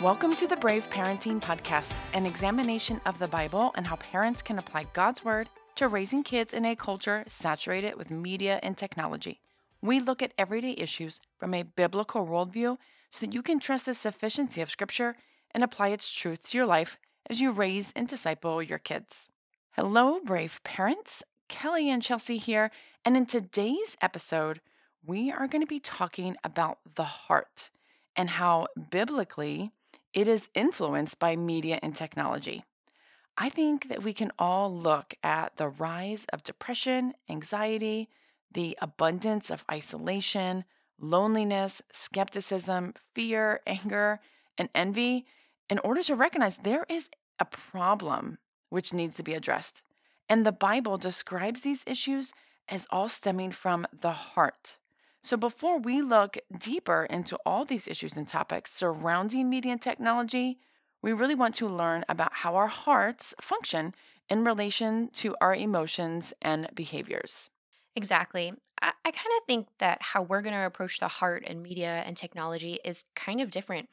Welcome to the Brave Parenting Podcast, an examination of the Bible and how parents can apply God's Word to raising kids in a culture saturated with media and technology. We look at everyday issues from a biblical worldview so that you can trust the sufficiency of Scripture and apply its truth to your life as you raise and disciple your kids. Hello, brave parents. Kelly and Chelsea here, and in today's episode, we are going to be talking about the heart and how biblically it is influenced by media and technology. I think that we can all look at the rise of depression, anxiety, the abundance of isolation, loneliness, skepticism, fear, anger, and envy in order to recognize there is a problem which needs to be addressed. And the Bible describes these issues as all stemming from the heart. So, before we look deeper into all these issues and topics surrounding media and technology, we really want to learn about how our hearts function in relation to our emotions and behaviors. Exactly. I, I kind of think that how we're going to approach the heart and media and technology is kind of different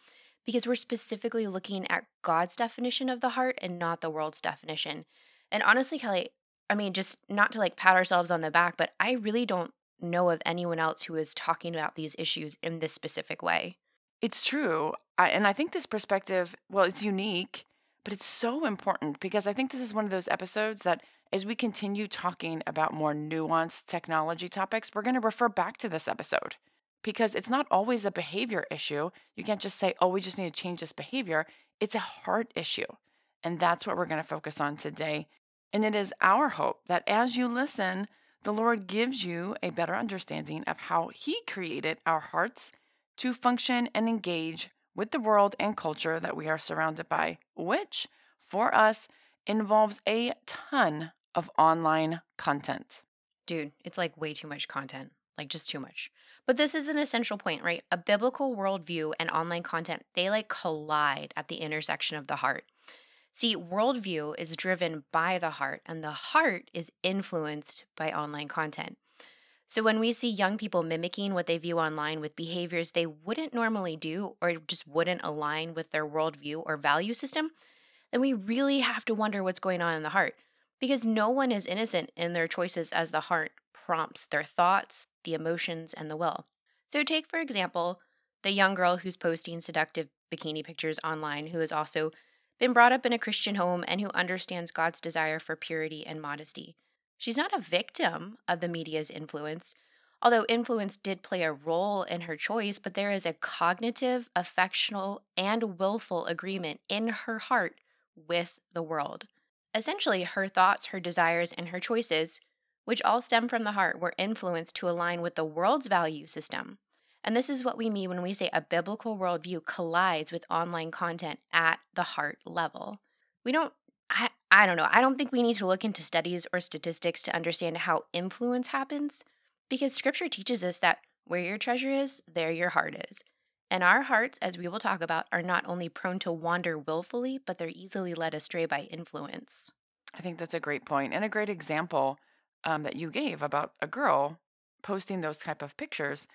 because we're specifically looking at God's definition of the heart and not the world's definition. And honestly, Kelly, I mean, just not to like pat ourselves on the back, but I really don't know of anyone else who is talking about these issues in this specific way. It's true. I, and I think this perspective, well, it's unique, but it's so important because I think this is one of those episodes that as we continue talking about more nuanced technology topics, we're going to refer back to this episode because it's not always a behavior issue. You can't just say, oh, we just need to change this behavior. It's a heart issue. And that's what we're going to focus on today. And it is our hope that as you listen, the Lord gives you a better understanding of how He created our hearts to function and engage with the world and culture that we are surrounded by, which for us involves a ton of online content. Dude, it's like way too much content, like just too much. But this is an essential point, right? A biblical worldview and online content, they like collide at the intersection of the heart. See, worldview is driven by the heart, and the heart is influenced by online content. So when we see young people mimicking what they view online with behaviors they wouldn't normally do or just wouldn't align with their worldview or value system, then we really have to wonder what's going on in the heart. Because no one is innocent in their choices as the heart prompts their thoughts, the emotions, and the will. So, take for example, the young girl who's posting seductive bikini pictures online, who is also been brought up in a Christian home, and who understands God's desire for purity and modesty. She's not a victim of the media's influence, although influence did play a role in her choice, but there is a cognitive, affectional, and willful agreement in her heart with the world. Essentially, her thoughts, her desires, and her choices, which all stem from the heart, were influenced to align with the world's value system. And this is what we mean when we say a biblical worldview collides with online content at the heart level. We don't, I, I don't know, I don't think we need to look into studies or statistics to understand how influence happens because scripture teaches us that where your treasure is, there your heart is. And our hearts, as we will talk about, are not only prone to wander willfully, but they're easily led astray by influence. I think that's a great point and a great example um, that you gave about a girl posting those type of pictures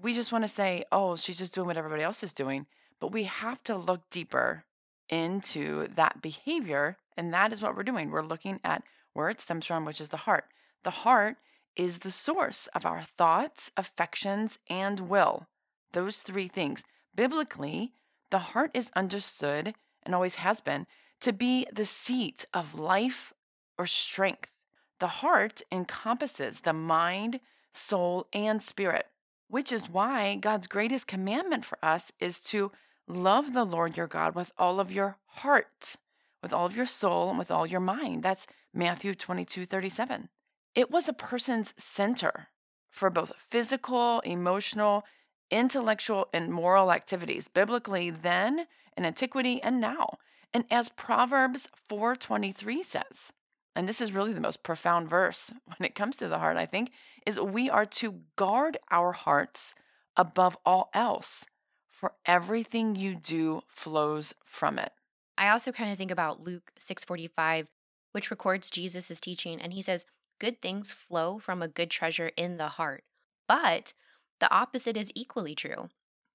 we just want to say, oh, she's just doing what everybody else is doing. But we have to look deeper into that behavior. And that is what we're doing. We're looking at where it stems from, which is the heart. The heart is the source of our thoughts, affections, and will. Those three things. Biblically, the heart is understood and always has been to be the seat of life or strength. The heart encompasses the mind, soul, and spirit which is why God's greatest commandment for us is to love the Lord your God with all of your heart, with all of your soul, and with all your mind. That's Matthew 22 37. It was a person's center for both physical, emotional, intellectual, and moral activities, biblically then, in antiquity, and now. And as Proverbs 4:23 says, and this is really the most profound verse when it comes to the heart, I think, is we are to guard our hearts above all else, for everything you do flows from it. I also kind of think about Luke 6:45, which records Jesus' teaching, and he says, Good things flow from a good treasure in the heart. But the opposite is equally true.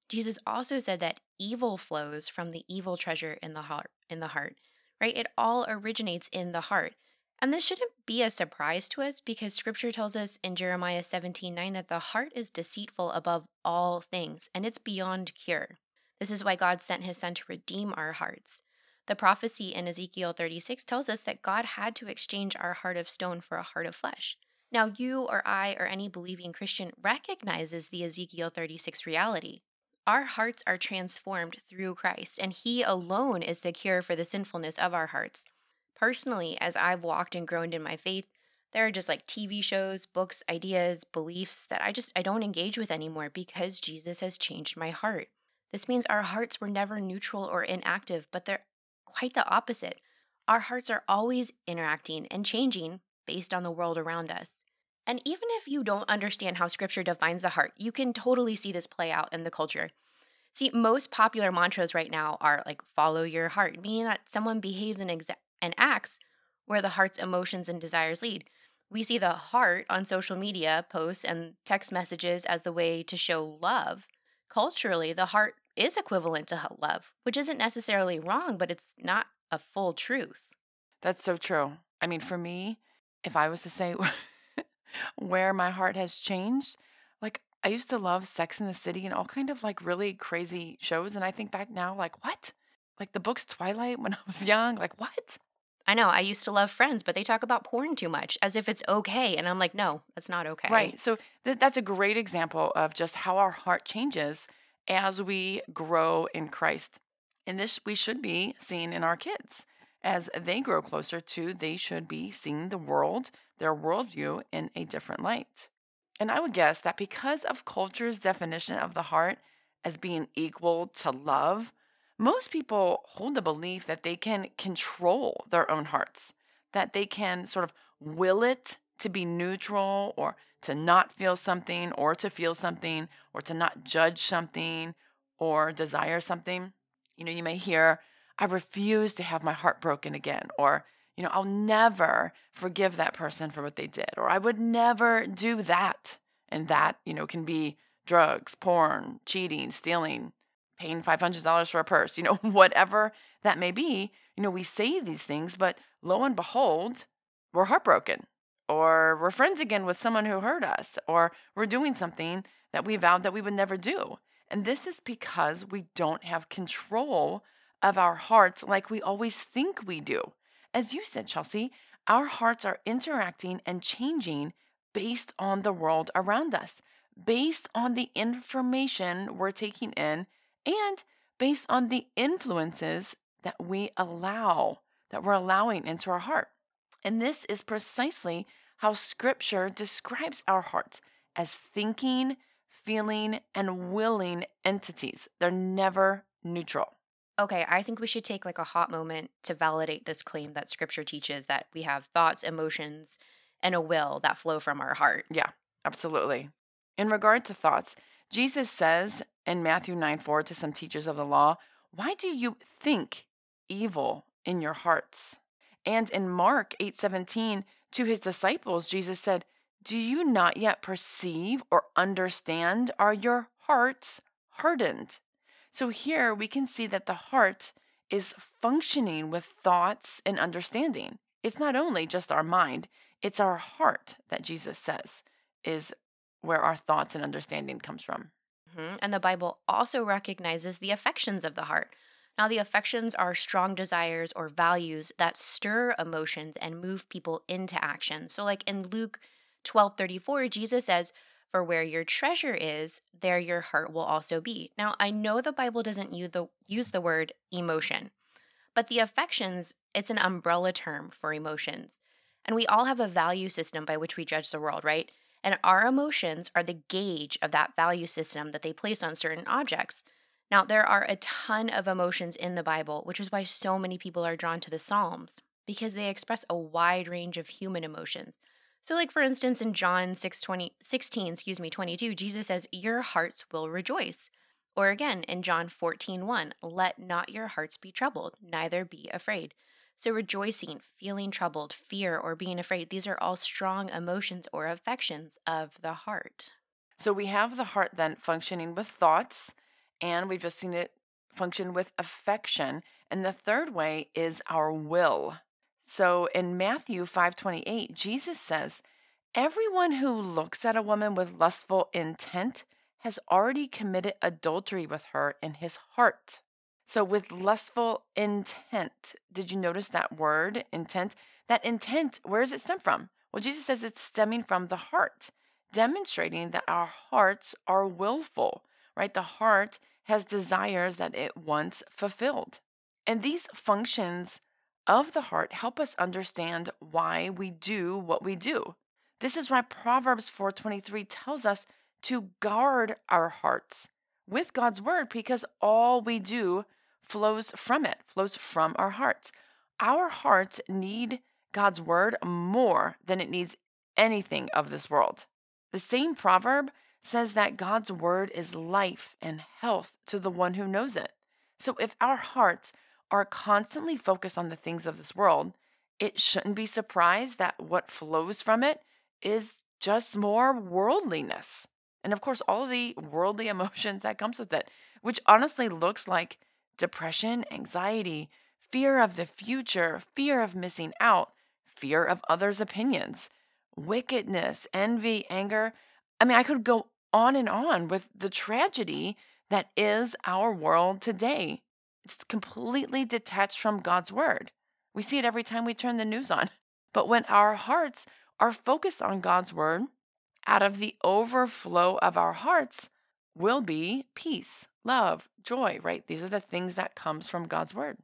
Jesus also said that evil flows from the evil treasure in the heart in the heart, right? It all originates in the heart. And this shouldn't be a surprise to us because scripture tells us in Jeremiah 17 9 that the heart is deceitful above all things and it's beyond cure. This is why God sent his son to redeem our hearts. The prophecy in Ezekiel 36 tells us that God had to exchange our heart of stone for a heart of flesh. Now, you or I or any believing Christian recognizes the Ezekiel 36 reality. Our hearts are transformed through Christ, and He alone is the cure for the sinfulness of our hearts. Personally, as I've walked and grown in my faith, there are just like TV shows, books, ideas, beliefs that I just I don't engage with anymore because Jesus has changed my heart. This means our hearts were never neutral or inactive, but they're quite the opposite. Our hearts are always interacting and changing based on the world around us. And even if you don't understand how scripture defines the heart, you can totally see this play out in the culture. See, most popular mantras right now are like follow your heart, meaning that someone behaves in exa- and acts where the heart's emotions and desires lead. We see the heart on social media posts and text messages as the way to show love. Culturally, the heart is equivalent to love, which isn't necessarily wrong, but it's not a full truth. That's so true. I mean, for me, if I was to say where my heart has changed, like I used to love Sex in the City and all kind of like really crazy shows. And I think back now, like, what? Like the books Twilight when I was young, like, what? I know. I used to love Friends, but they talk about porn too much as if it's okay. And I'm like, no, that's not okay. Right. So th- that's a great example of just how our heart changes as we grow in Christ. And this we should be seeing in our kids. As they grow closer to, they should be seeing the world, their worldview, in a different light. And I would guess that because of culture's definition of the heart as being equal to love, most people hold the belief that they can control their own hearts, that they can sort of will it to be neutral or to not feel something or to feel something or to not judge something or desire something. You know, you may hear, I refuse to have my heart broken again, or, you know, I'll never forgive that person for what they did, or I would never do that. And that, you know, can be drugs, porn, cheating, stealing, paying $500 for a purse, you know, whatever that may be. You know, we say these things, but lo and behold, we're heartbroken, or we're friends again with someone who hurt us, or we're doing something that we vowed that we would never do. And this is because we don't have control of our hearts like we always think we do. As you said, Chelsea, our hearts are interacting and changing based on the world around us, based on the information we're taking in and based on the influences that we allow, that we're allowing into our heart. And this is precisely how scripture describes our hearts as thinking, feeling, and willing entities. They're never neutral. Okay, I think we should take like a hot moment to validate this claim that scripture teaches that we have thoughts, emotions, and a will that flow from our heart. Yeah, absolutely. In regard to thoughts, Jesus says in Matthew 9 4 to some teachers of the law, Why do you think evil in your hearts? And in Mark 8 17, to his disciples, Jesus said, Do you not yet perceive or understand? Are your hearts hardened? So here we can see that the heart is functioning with thoughts and understanding. It's not only just our mind, it's our heart that Jesus says is where our thoughts and understanding comes from. Mm-hmm. And the Bible also recognizes the affections of the heart. Now, the affections are strong desires or values that stir emotions and move people into action. So, like in Luke 12 34, Jesus says, For where your treasure is, there your heart will also be. Now, I know the Bible doesn't use the, use the word emotion, but the affections, it's an umbrella term for emotions. And we all have a value system by which we judge the world, right? And our emotions are the gauge of that value system that they place on certain objects. Now, there are a ton of emotions in the Bible, which is why so many people are drawn to the Psalms, because they express a wide range of human emotions. So, like for instance, in John 6, 20, 16, excuse me, 22, Jesus says, Your hearts will rejoice. Or again in John 14, 1, let not your hearts be troubled, neither be afraid. So, rejoicing, feeling troubled, fear, or being afraid, these are all strong emotions or affections of the heart. So, we have the heart then functioning with thoughts and we've just seen it function with affection. And the third way is our will. So in Matthew 5:28, Jesus says, "Everyone who looks at a woman with lustful intent has already committed adultery with her in his heart." So with lustful intent, did you notice that word, intent? That intent, where does it stem from? Well, Jesus says it's stemming from the heart, demonstrating that our hearts are willful, right? The heart has desires that it wants fulfilled. And these functions of the heart help us understand why we do what we do. This is why Proverbs 4:23 tells us to guard our hearts with God's word because all we do flows from it, flows from our hearts. Our hearts need God's word more than it needs anything of this world. The same proverb says that God's word is life and health to the one who knows it. So if our hearts are constantly focused on the things of this world, it shouldn't be surprised that what flows from it is just more worldliness. And of course, all of the worldly emotions that comes with it, which honestly looks like depression, anxiety, fear of the future, fear of missing out, fear of others' opinions, wickedness, envy, anger. I mean, I could go on and on with the tragedy that is our world today. It's completely detached from God's word. We see it every time we turn the news on. But when our hearts are focused on God's word, out of the overflow of our hearts will be peace, love, joy, right? These are the things that comes from God's word.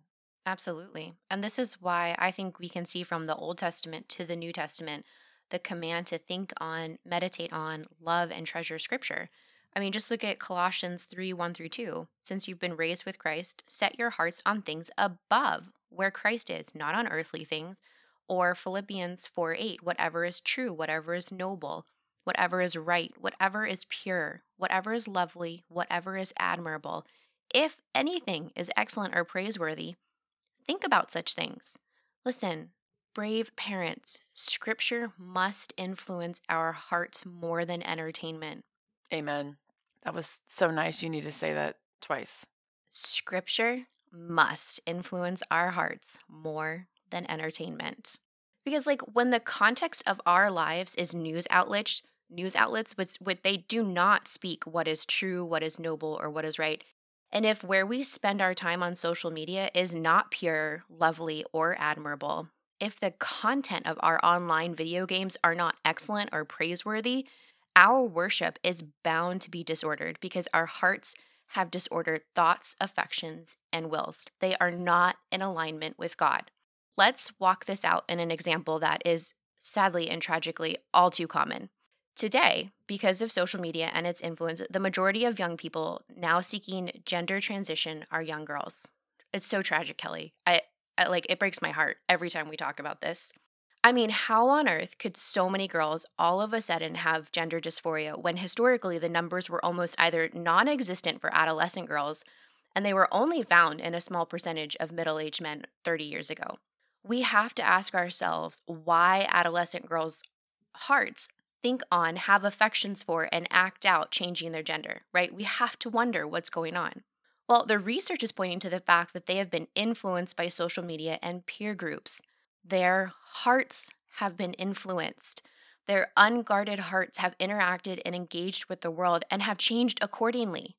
Absolutely. And this is why I think we can see from the Old Testament to the New Testament the command to think on, meditate on, love, and treasure scripture. I mean, just look at Colossians 3 1 through 2. Since you've been raised with Christ, set your hearts on things above, where Christ is, not on earthly things. Or Philippians 4 8, whatever is true, whatever is noble, whatever is right, whatever is pure, whatever is lovely, whatever is admirable, if anything is excellent or praiseworthy, think about such things. Listen, brave parents, scripture must influence our hearts more than entertainment. Amen. That was so nice. You need to say that twice. Scripture must influence our hearts more than entertainment. Because, like, when the context of our lives is news outlets, news outlets, which, which they do not speak what is true, what is noble, or what is right. And if where we spend our time on social media is not pure, lovely, or admirable, if the content of our online video games are not excellent or praiseworthy, our worship is bound to be disordered because our hearts have disordered thoughts, affections, and wills. They are not in alignment with God. Let's walk this out in an example that is sadly and tragically all too common. Today, because of social media and its influence, the majority of young people now seeking gender transition are young girls. It's so tragic, Kelly. I, I like it breaks my heart every time we talk about this. I mean, how on earth could so many girls all of a sudden have gender dysphoria when historically the numbers were almost either non existent for adolescent girls and they were only found in a small percentage of middle aged men 30 years ago? We have to ask ourselves why adolescent girls' hearts think on, have affections for, and act out changing their gender, right? We have to wonder what's going on. Well, the research is pointing to the fact that they have been influenced by social media and peer groups. Their hearts have been influenced. Their unguarded hearts have interacted and engaged with the world and have changed accordingly.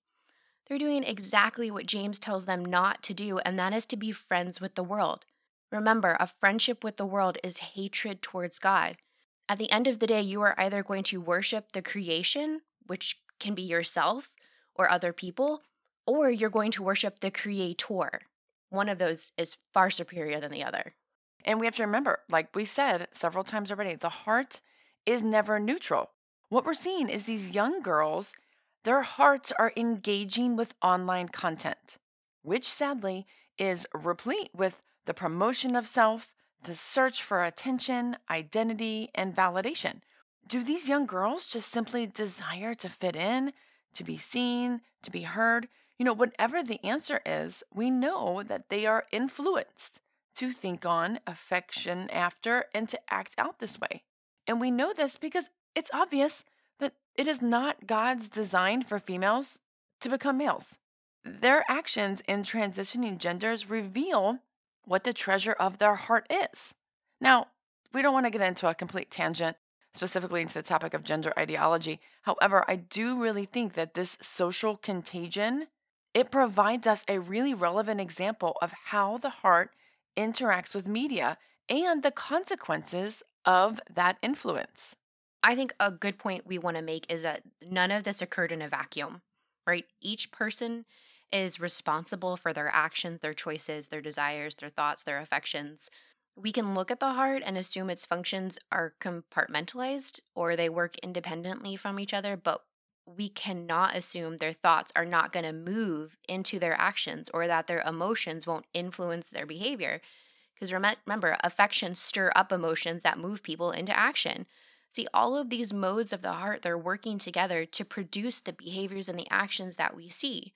They're doing exactly what James tells them not to do, and that is to be friends with the world. Remember, a friendship with the world is hatred towards God. At the end of the day, you are either going to worship the creation, which can be yourself or other people, or you're going to worship the creator. One of those is far superior than the other. And we have to remember, like we said several times already, the heart is never neutral. What we're seeing is these young girls, their hearts are engaging with online content, which sadly is replete with the promotion of self, the search for attention, identity, and validation. Do these young girls just simply desire to fit in, to be seen, to be heard? You know, whatever the answer is, we know that they are influenced to think on, affection after, and to act out this way. And we know this because it's obvious that it is not God's design for females to become males. their actions in transitioning genders reveal what the treasure of their heart is. Now, we don't want to get into a complete tangent specifically into the topic of gender ideology. However, I do really think that this social contagion it provides us a really relevant example of how the heart interacts with media and the consequences of that influence. I think a good point we want to make is that none of this occurred in a vacuum, right? Each person is responsible for their actions, their choices, their desires, their thoughts, their affections. We can look at the heart and assume its functions are compartmentalized or they work independently from each other, but we cannot assume their thoughts are not going to move into their actions or that their emotions won't influence their behavior. Because remember, affections stir up emotions that move people into action. See, all of these modes of the heart, they're working together to produce the behaviors and the actions that we see.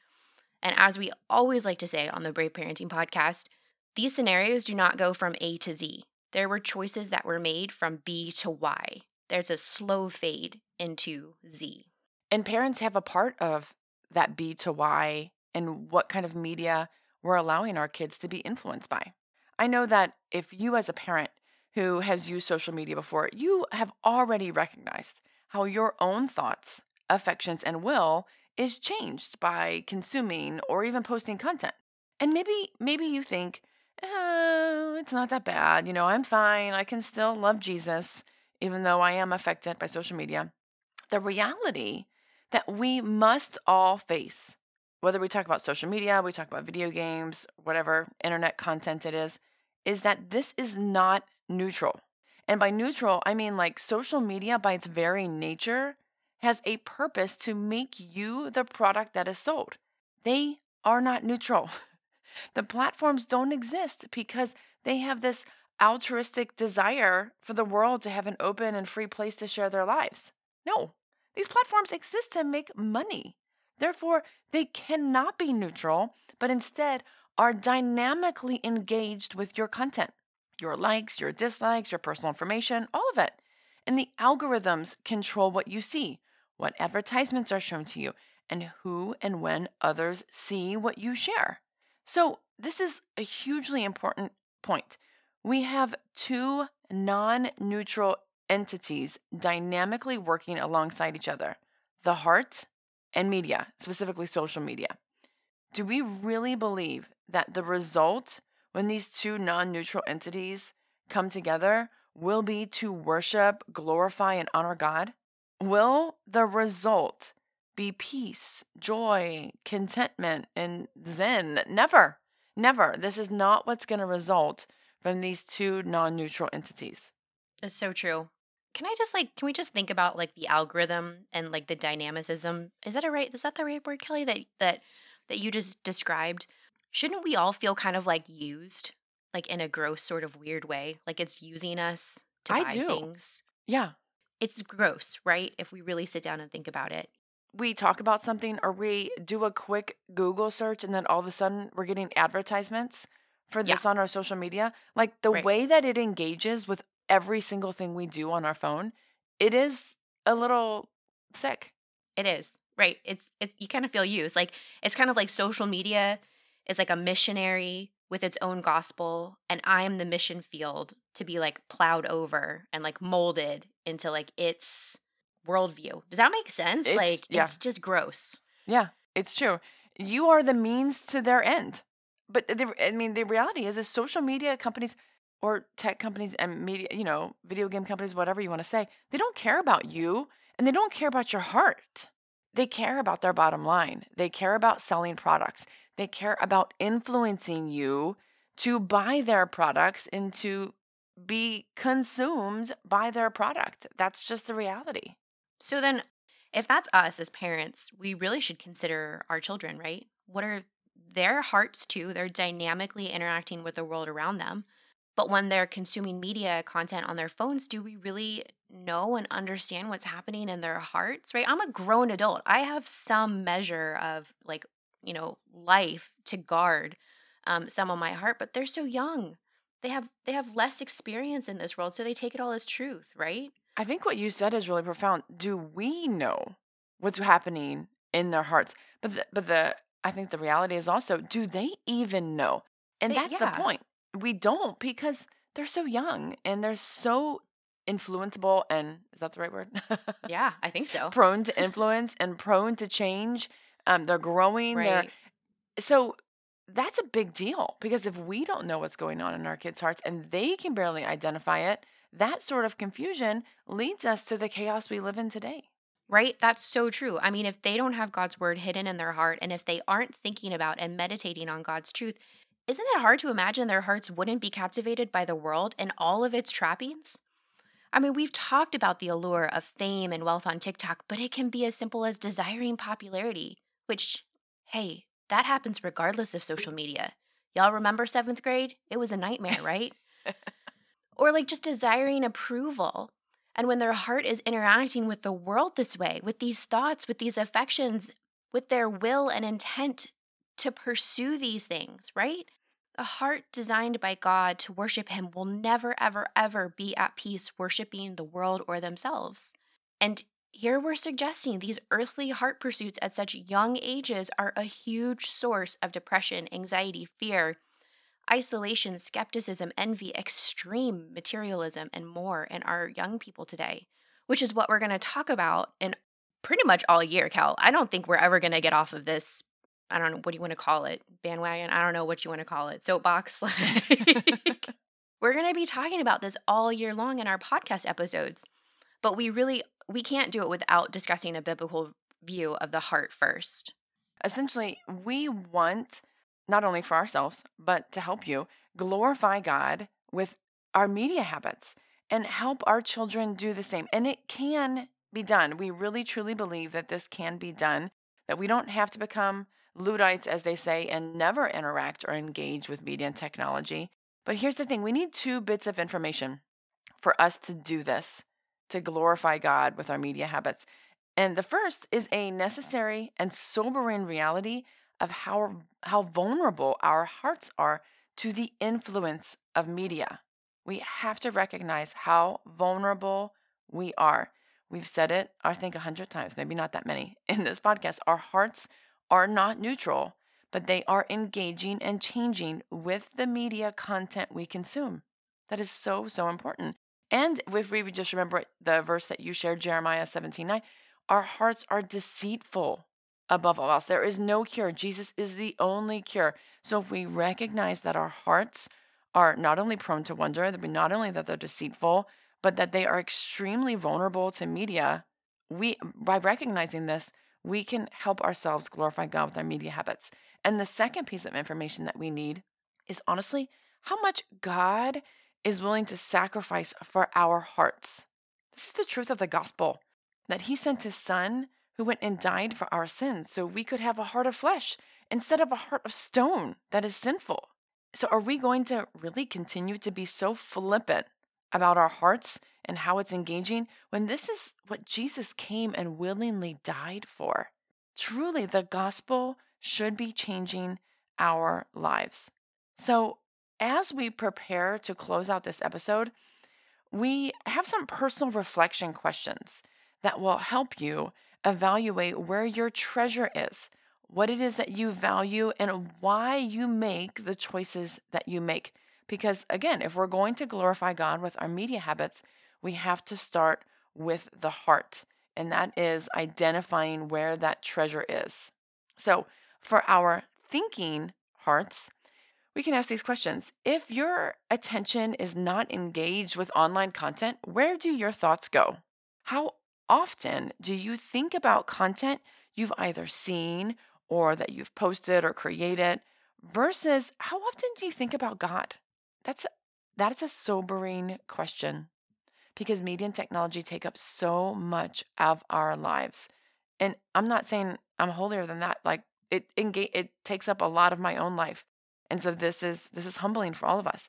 And as we always like to say on the Brave Parenting podcast, these scenarios do not go from A to Z. There were choices that were made from B to Y. There's a slow fade into Z. And parents have a part of that B to Y and what kind of media we're allowing our kids to be influenced by. I know that if you, as a parent who has used social media before, you have already recognized how your own thoughts, affections, and will is changed by consuming or even posting content. And maybe maybe you think, oh, it's not that bad. You know, I'm fine. I can still love Jesus, even though I am affected by social media. The reality that we must all face, whether we talk about social media, we talk about video games, whatever internet content it is, is that this is not neutral. And by neutral, I mean like social media by its very nature has a purpose to make you the product that is sold. They are not neutral. the platforms don't exist because they have this altruistic desire for the world to have an open and free place to share their lives. No, these platforms exist to make money. Therefore, they cannot be neutral, but instead are dynamically engaged with your content, your likes, your dislikes, your personal information, all of it. And the algorithms control what you see, what advertisements are shown to you, and who and when others see what you share. So, this is a hugely important point. We have two non neutral entities dynamically working alongside each other the heart and media, specifically social media. Do we really believe that the result when these two non neutral entities come together will be to worship, glorify, and honor God? Will the result be peace, joy, contentment, and zen? Never. Never. This is not what's going to result from these two non neutral entities. It's so true can I just like can we just think about like the algorithm and like the dynamicism? Is that a right? Is that the right word, Kelly? That that that you just described? Shouldn't we all feel kind of like used, like in a gross sort of weird way, like it's using us to I buy do. things? Yeah, it's gross, right? If we really sit down and think about it. We talk about something or we do a quick Google search and then all of a sudden we're getting advertisements for this yeah. on our social media. Like the right. way that it engages with every single thing we do on our phone, it is a little sick. It is. Right. It's it's you kind of feel used. Like it's kind of like social media is like a missionary with its own gospel and I am the mission field to be like plowed over and like molded into like its worldview. Does that make sense? It's, like yeah. it's just gross. Yeah, it's true. You are the means to their end. But the, I mean, the reality is, is social media companies or tech companies and media, you know, video game companies, whatever you want to say, they don't care about you and they don't care about your heart. They care about their bottom line. They care about selling products. They care about influencing you to buy their products and to be consumed by their product. That's just the reality. So then, if that's us as parents, we really should consider our children, right? What are their hearts too? They're dynamically interacting with the world around them. But when they're consuming media content on their phones, do we really know and understand what's happening in their hearts? Right? I'm a grown adult. I have some measure of like, you know, life to guard um, some of my heart, but they're so young. They have they have less experience in this world, so they take it all as truth, right? I think what you said is really profound. Do we know what's happening in their hearts? But the, but the I think the reality is also do they even know? And They- that's yeah. the point. We don't because they're so young and they're so influenceable and is that the right word? Yeah, I think so. prone to influence and prone to change. Um, they're growing. They're so that's a big deal because if we don't know what's going on in our kids' hearts and they can barely identify it, that sort of confusion leads us to the chaos we live in today. Right? That's so true. I mean, if they don't have God's word hidden in their heart and if they aren't thinking about and meditating on God's truth, isn't it hard to imagine their hearts wouldn't be captivated by the world and all of its trappings? I mean, we've talked about the allure of fame and wealth on TikTok, but it can be as simple as desiring popularity, which, hey, that happens regardless of social media. Y'all remember seventh grade? It was a nightmare, right? or like just desiring approval. And when their heart is interacting with the world this way, with these thoughts, with these affections, with their will and intent to pursue these things, right? A heart designed by God to worship Him will never, ever, ever be at peace worshiping the world or themselves. And here we're suggesting these earthly heart pursuits at such young ages are a huge source of depression, anxiety, fear, isolation, skepticism, envy, extreme materialism, and more in our young people today, which is what we're going to talk about in pretty much all year, Cal. I don't think we're ever going to get off of this. I don't know what do you want to call it, bandwagon. I don't know what you want to call it, soapbox. Like, we're going to be talking about this all year long in our podcast episodes, but we really we can't do it without discussing a biblical view of the heart first. Essentially, we want not only for ourselves, but to help you glorify God with our media habits and help our children do the same. And it can be done. We really truly believe that this can be done, that we don't have to become Luddites, as they say, and never interact or engage with media and technology. But here's the thing we need two bits of information for us to do this, to glorify God with our media habits. And the first is a necessary and sobering reality of how, how vulnerable our hearts are to the influence of media. We have to recognize how vulnerable we are. We've said it, I think, a hundred times, maybe not that many in this podcast. Our hearts are not neutral, but they are engaging and changing with the media content we consume. That is so, so important. And if we just remember the verse that you shared, Jeremiah 17 9, our hearts are deceitful above all else. There is no cure. Jesus is the only cure. So if we recognize that our hearts are not only prone to wonder, that we not only that they're deceitful, but that they are extremely vulnerable to media, we by recognizing this, we can help ourselves glorify God with our media habits. And the second piece of information that we need is honestly how much God is willing to sacrifice for our hearts. This is the truth of the gospel that he sent his son who went and died for our sins so we could have a heart of flesh instead of a heart of stone that is sinful. So, are we going to really continue to be so flippant about our hearts and how it's engaging when this is what Jesus came and willingly died for? Truly, the gospel should be changing our lives. So, as we prepare to close out this episode, we have some personal reflection questions that will help you evaluate where your treasure is, what it is that you value, and why you make the choices that you make. Because again, if we're going to glorify God with our media habits, we have to start with the heart, and that is identifying where that treasure is. So, for our thinking hearts, we can ask these questions. If your attention is not engaged with online content, where do your thoughts go? How often do you think about content you've either seen or that you've posted or created versus how often do you think about God? That's that is a sobering question because media and technology take up so much of our lives. And I'm not saying I'm holier than that. Like it engage, it takes up a lot of my own life. And so this is this is humbling for all of us.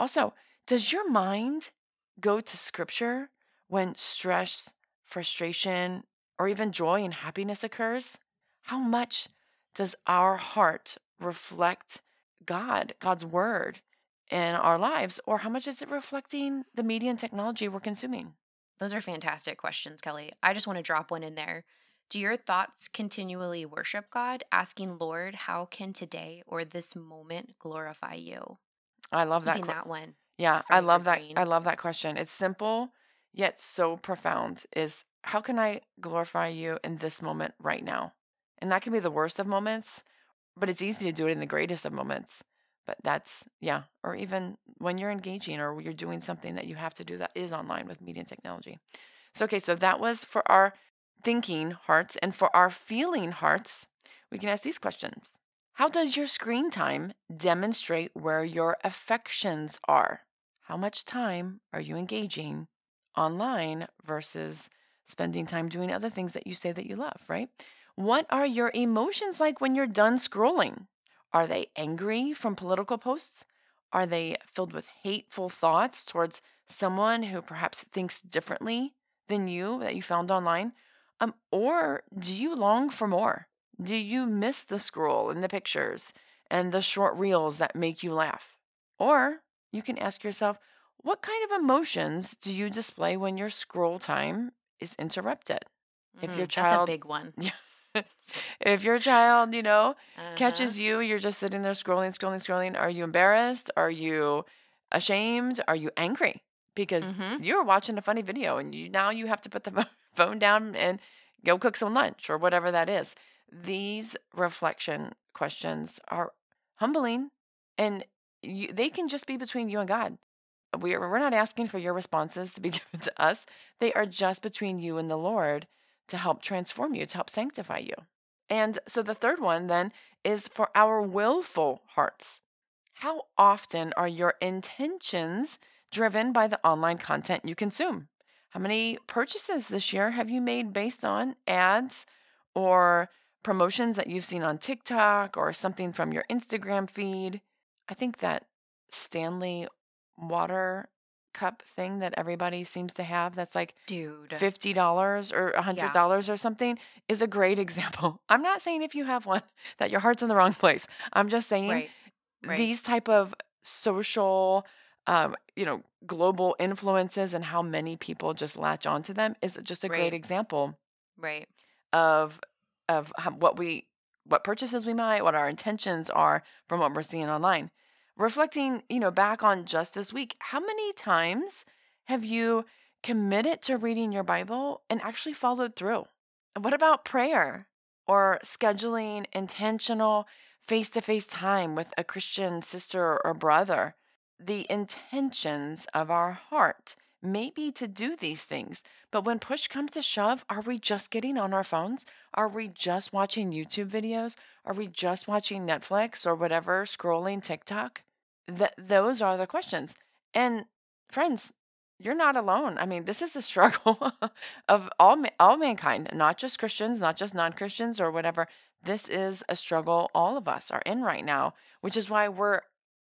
Also, does your mind go to scripture when stress, frustration, or even joy and happiness occurs? How much does our heart reflect God, God's word in our lives, or how much is it reflecting the media and technology we're consuming? Those are fantastic questions, Kelly. I just want to drop one in there. Do your thoughts continually worship God, asking, Lord, how can today or this moment glorify you? I love that. Que- that one. yeah, I love that. brain. I love that question. It's simple yet so profound. Is how can I glorify you in this moment right now? And that can be the worst of moments, but it's easy to do it in the greatest of moments. But that's yeah, or even when you're engaging or you're doing something that you have to do that is online with media and technology. So okay, so that was for our thinking hearts and for our feeling hearts, we can ask these questions. How does your screen time demonstrate where your affections are? How much time are you engaging online versus spending time doing other things that you say that you love, right? What are your emotions like when you're done scrolling? Are they angry from political posts? Are they filled with hateful thoughts towards someone who perhaps thinks differently than you that you found online? Um, or do you long for more? Do you miss the scroll and the pictures and the short reels that make you laugh? Or you can ask yourself, what kind of emotions do you display when your scroll time is interrupted? If your Mm, That's child- a big one. if your child, you know, Uh-huh. catches you, you're just sitting there scrolling, scrolling, scrolling. Are you embarrassed? Are you ashamed? Are you angry? Because Mhm. you were watching a funny video and you now you have to put the phone down and go cook some lunch or whatever that is. These reflection questions are humbling and you, they can just be between you and God. We are, we're not asking for your responses to be given to us. They are just between you and the Lord to help transform you, to help sanctify you. And so the third one then is for our willful hearts. How often are your intentions driven by the online content you consume? How many purchases this year have you made based on ads or promotions that you've seen on TikTok or something from your Instagram feed? I think that Stanley water cup thing that everybody seems to have that's like Dude. $50 or $100 or something is a great example. I'm not saying if you have one that your heart's in the wrong place. I'm just saying Right. Right. these type of social um, you know, global influences and how many people just latch onto them is just a Right. great example right. of of how, what we what purchases we might, what our intentions are from what we're seeing online. Reflecting, you know, back on just this week, how many times have you committed to reading your Bible and actually followed through? And what about prayer or scheduling intentional face-to-face time with a Christian sister or brother? The intentions of our heart may be to do these things, but when push comes to shove, are we just getting on our phones? Are we just watching YouTube videos? Are we just watching Netflix or whatever, scrolling TikTok? Th- those are the questions. And friends, you're not alone. I mean, this is a struggle of all ma- all mankind, not just Christians, not just non-Christians or whatever. This is a struggle all of us are in right now, which is why we're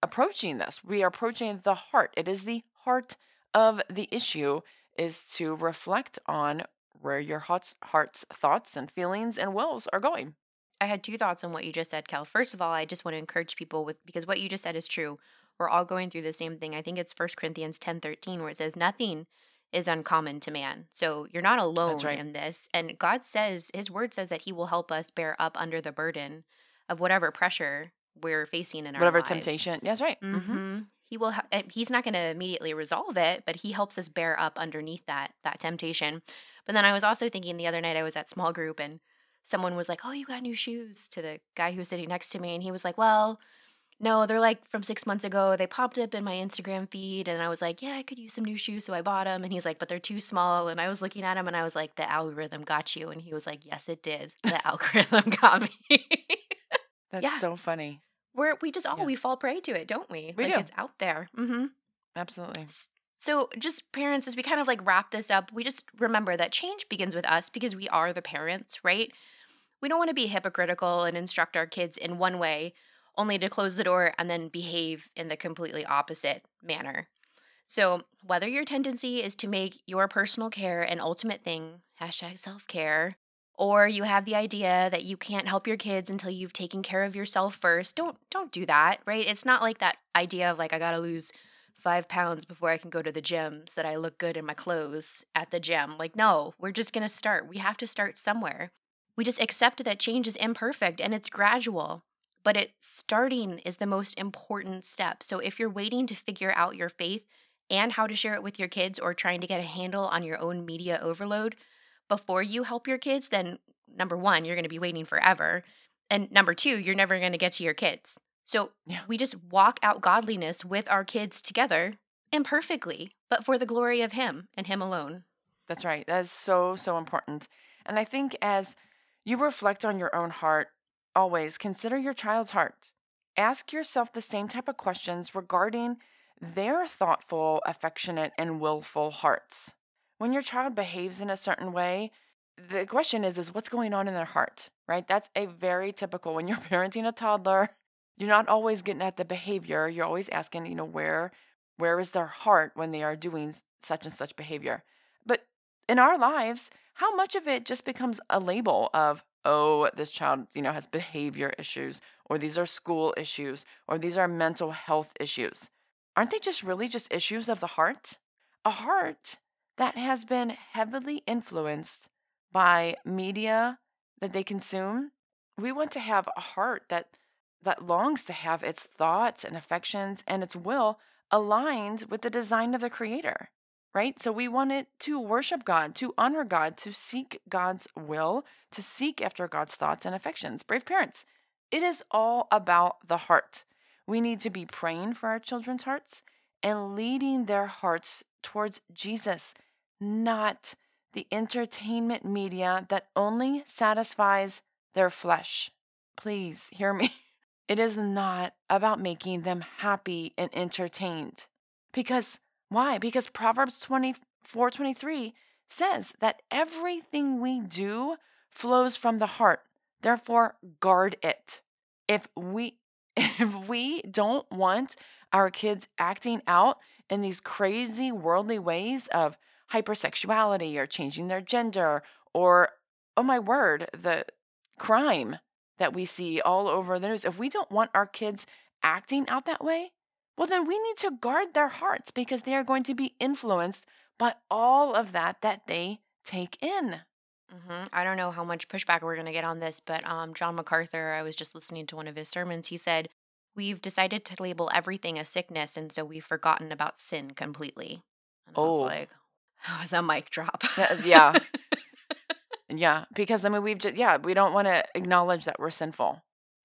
approaching this. We are approaching the heart. It is the heart of the issue is to reflect on where your heart's, heart's thoughts and feelings and wills are going. I had two thoughts on what you just said, Cal. First of all, I just want to encourage people with because what you just said is true. We're all going through the same thing. I think it's 1 Corinthians 10 13, where it says, Nothing is uncommon to man. So you're not alone right. in this. And God says, His word says that He will help us bear up under the burden of whatever pressure we're facing in our Whatever lives. temptation. That's right. hmm hmm He will. Ha- he's not going to immediately resolve it, but he helps us bear up underneath that that temptation. But then I was also thinking the other night I was at small group and someone was like, "Oh, you got new shoes?" To the guy who was sitting next to me, and he was like, "Well." No, they're like from six months ago. They popped up in my Instagram feed, and I was like, "Yeah, I could use some new shoes," so I bought them. And he's like, "But they're too small." And I was looking at him, and I was like, "The algorithm got you." And he was like, "Yes, it did. The algorithm got me." That's Yeah. so funny. We're we just all Yeah. we fall prey to it, don't we? We like do. it's out there. Mm-hmm. Absolutely. So, just parents, as we kind of like wrap this up, we just remember that change begins with us because we are the parents, right? We don't want to be hypocritical and instruct our kids in one way only to close the door and then behave in the completely opposite manner. So, whether your tendency is to make your personal care an ultimate thing, hashtag self care, or you have the idea that you can't help your kids until you've taken care of yourself first, don't don't do that, right? It's not like that idea of like I gotta lose five pounds before I can go to the gym so that I look good in my clothes at the gym. Like, no, we're just gonna start. We have to start somewhere. We just accept that change is imperfect and it's gradual, but it starting is the most important step. So if you're waiting to figure out your faith and how to share it with your kids or trying to get a handle on your own media overload before you help your kids, then number 1, you're going to be waiting forever. And number 2, you're never going to get to your kids. So Yeah. we just walk out godliness with our kids together imperfectly, but for the glory of him and him alone. That's right. That is so, so important. And I think as you reflect on your own heart, always consider your child's heart. Ask yourself the same type of questions regarding their thoughtful, affectionate, and willful hearts. When your child behaves in a certain way, the question is is what's going on in their heart, right? That's a very typical when you're parenting a toddler, you're not always getting at the behavior. You're always asking, you know, where where is their heart when they are doing such and such behavior? But in our lives, how much of it just becomes a label of, oh, this child, you know, has behavior issues, or these are school issues, or these are mental health issues? Aren't they just really just issues of the heart? A heart that has been heavily influenced by media that they consume. We want to have a heart that that longs to have its thoughts and affections and its will aligned with the design of the creator right? So we want it to worship God, to honor God, to seek God's will, to seek after God's thoughts and affections. Brave parents, it is all about the heart. We need to be praying for our children's hearts and leading their hearts towards Jesus, not the entertainment media that only satisfies their flesh. Please hear me. It is not about making them happy and entertained. Because why? Because Proverbs 24 23 says that everything we do flows from the heart. Therefore, guard it. If we if we don't want our kids acting out in these crazy worldly ways of hypersexuality or changing their gender or oh my word, the crime that we see all over the news, if we don't want our kids acting out that way, well, then we need to guard their hearts because they are going to be influenced by all of that that they take in. hmm I don't know how much pushback we're going to get on this, but um, John MacArthur, I was just listening to one of his sermons. He said, We've decided to label everything a sickness, and so we've forgotten about sin completely. And I was Oh. like, that was a mic drop. Yeah, yeah. Because I mean, we've just, yeah, we don't want to acknowledge that we're sinful.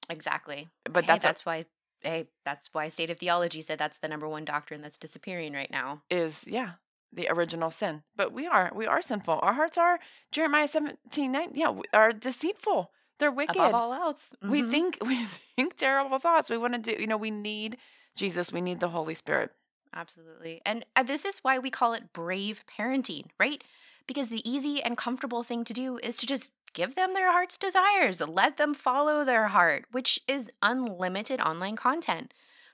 exactly. But Hey, that's, that's why. Hey, that's why State of Theology said that's the number one doctrine that's disappearing right now. is, yeah, the original sin. But we are, we are sinful. Our hearts are, Jeremiah 17, 9, yeah, are deceitful. They're wicked. Above all else, We Mhm. think, we think terrible thoughts. We want to do, you know, we need Jesus. We need the Holy Spirit. Absolutely. And uh, this is why we call it brave parenting, right? Because the easy and comfortable thing to do is to just give them their heart's desires, let them follow their heart, which is unlimited online content.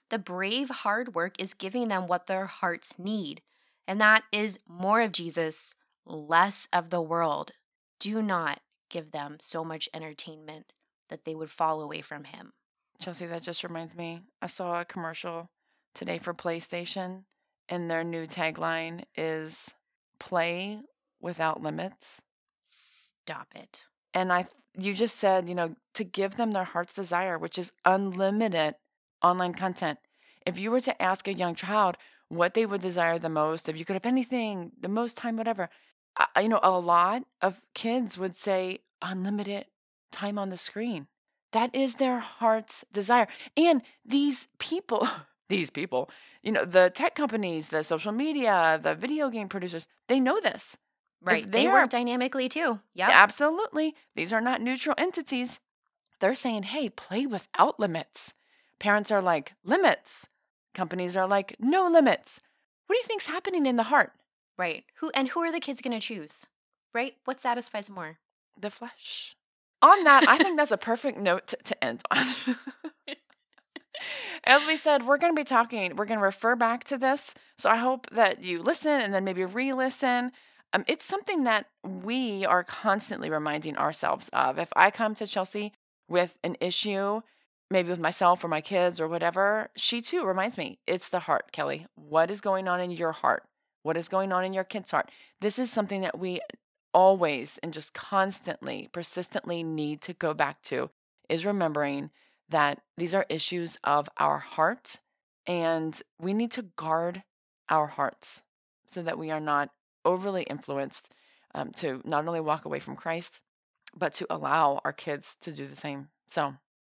The brave hard work is giving them what their hearts need, and that is more of Jesus, less of the world. Do not give them so much entertainment that they would fall away from him. Chelsea, that just reminds me. I saw a commercial today for PlayStation, and their new tagline is play without limits. Stop it. And I you just said, you know, to give them their heart's desire, which is unlimited online content. If you were to ask a young child what they would desire the most, if you could have anything, the most time, whatever, you know, a lot of kids would say unlimited time on the screen. That is their heart's desire. And these people, these people, you know, the tech companies, the social media, the video game producers, they know this. Right. they They, are- work dynamically too. Yeah. Absolutely. These are not neutral entities. They're saying, hey, play without limits. Parents are like, limits. Companies are like, no limits. What do you think's happening in the heart? Right. Who and who are the kids going to choose? Right? What satisfies more? The flesh. On that, I think that's a perfect note to, to end on. As we said, we're going to be talking, we're going to refer back to this. So I hope that you listen and then maybe re listen. Um, it's something that we are constantly reminding ourselves of. If I come to Chelsea with an issue, maybe with myself or my kids or whatever, she too reminds me it's the heart, Kelly. What is going on in your heart? What is going on in your kid's heart? This is something that we always and just constantly, persistently need to go back to is remembering that these are issues of our heart and we need to guard our hearts so that we are not overly influenced um, to not only walk away from Christ, but to allow our kids to do the same. So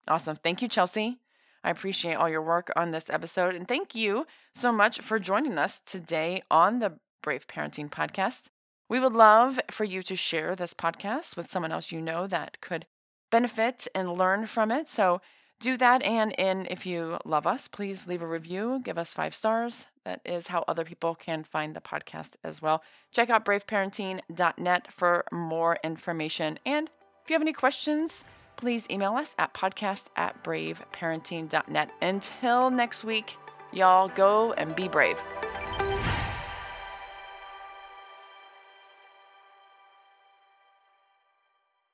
awesome. Thank you, Chelsea. I appreciate all your work on this episode. And thank you so much for joining us today on the Brave Parenting Podcast. We would love for you to share this podcast with someone else you know that could benefit and learn from it. So do that. And, and if you love us, please leave a review, give us five stars. That is how other people can find the podcast as well. Check out braveparenting.net for more information. And if you have any questions, please email us at podcast at braveparenting.net. Until next week, y'all go and be brave.